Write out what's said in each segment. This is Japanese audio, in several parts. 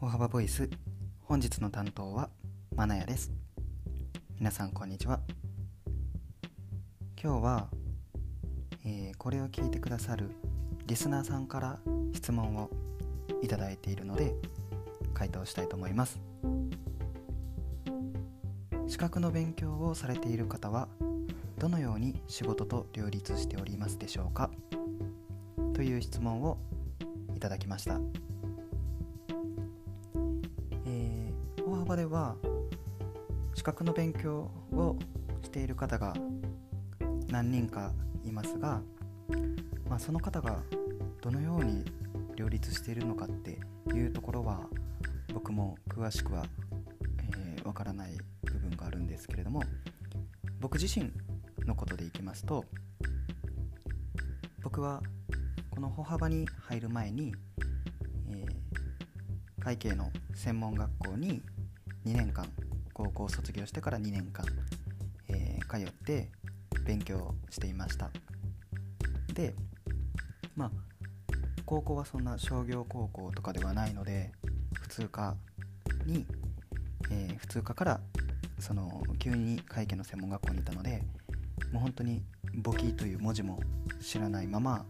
歩幅ボイス。本日の担当はマナヤです。皆さんこんにちは。今日は、えー、これを聞いてくださるリスナーさんから質問をいただいているので回答したいと思います。資格の勉強をされている方はどのように仕事と両立しておりますでしょうか？という質問をいただきました。えー、大幅では資格の勉強をしている方が何人かいますが、まあ、その方がどのように両立しているのかっていうところは僕も詳しくはわ、えー、からない部分があるんですけれども僕自身のことでいきますと僕はこの歩幅に入る前に、えー、会計の専門学校に2年間高校卒業してから2年間、えー、通って勉強していました。でまあ高校はそんな商業高校とかではないので普通科に、えー、普通科からその急に会計の専門学校にいたのでもう本当に簿記という文字も知らないまま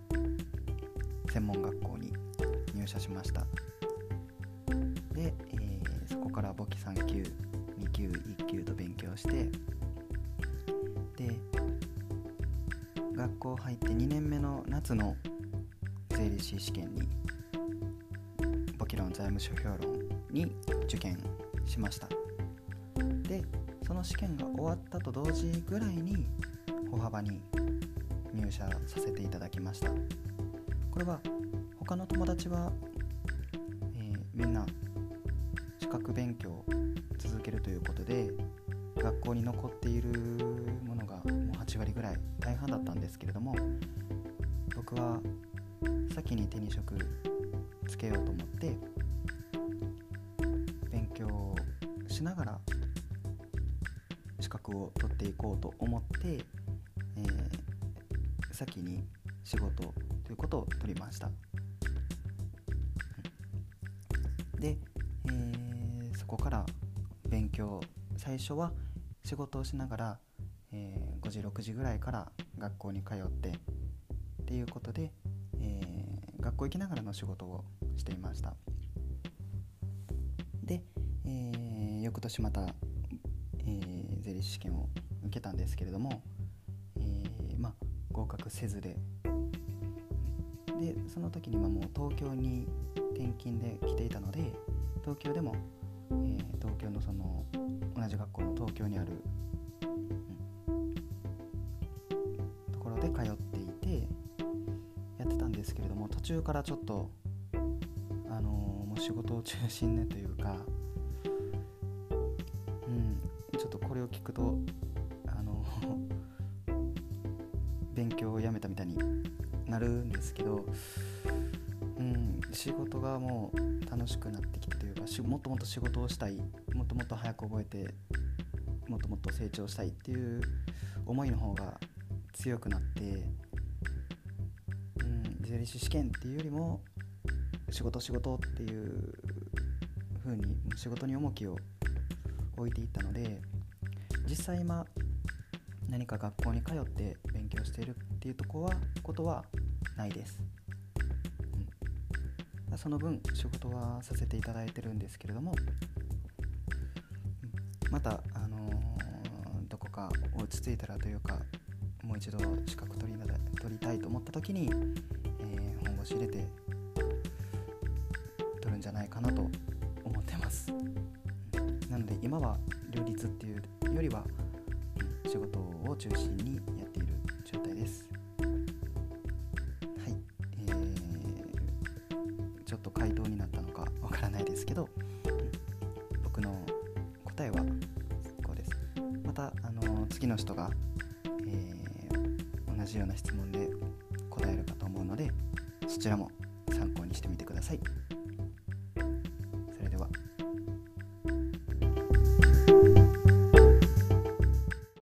専門学校に入社しました。で、えー、そこから簿記3級2級1級と勉強してで学校入って2年目の夏の税理士試験に簿記論財務諸評論に受験しました。でその試験が終わったと同時ぐらいに歩幅に入社させていただきました。これは他の友達は、えー、みんな格勉強を続けるということで学校に残っているものがもう8割ぐらい大半だったんですけれども僕は先に手に職つけようと思って勉強しながら資格を取っていこうと思って、えー、先に仕事ということを取りました。こから勉強最初は仕事をしながら、えー、5時6時ぐらいから学校に通ってっていうことで、えー、学校行きながらの仕事をしていました。で、えー、翌年また、えー、税理士試験を受けたんですけれども、えー、まあ合格せずで。でその時にはもう東京に転勤で来ていたので東京でも、えー、東京のその同じ学校の東京にある、うん、ところで通っていてやってたんですけれども途中からちょっとあのー、もう仕事を中心ねというかうんちょっとこれを聞くとあの勉強をやめたみたいになるんですけど、仕事がもう楽しくなってきてというかもっともっと仕事をしたいもっともっと早く覚えてもっともっと成長したいっていう思いの方が強くなって、うん、税理士試験っていうよりも仕事仕事っていう風に仕事に重きを置いていったので実際今何か学校に通って勉強しているっていうとこはことはないです、その分仕事はさせていただいてるんですけれども、また、あのー、どこか落ち着いたらというかもう一度資格取り取りたいと思った時に、えー、本腰入れて取るんじゃないかなと思ってます。なので今は両立っていうよりは仕事を中心にやっからないですけど僕の答えはこうですまたあの次の人が、えー、同じような質問で答えるかと思うのでそちらも参考にしてみてください。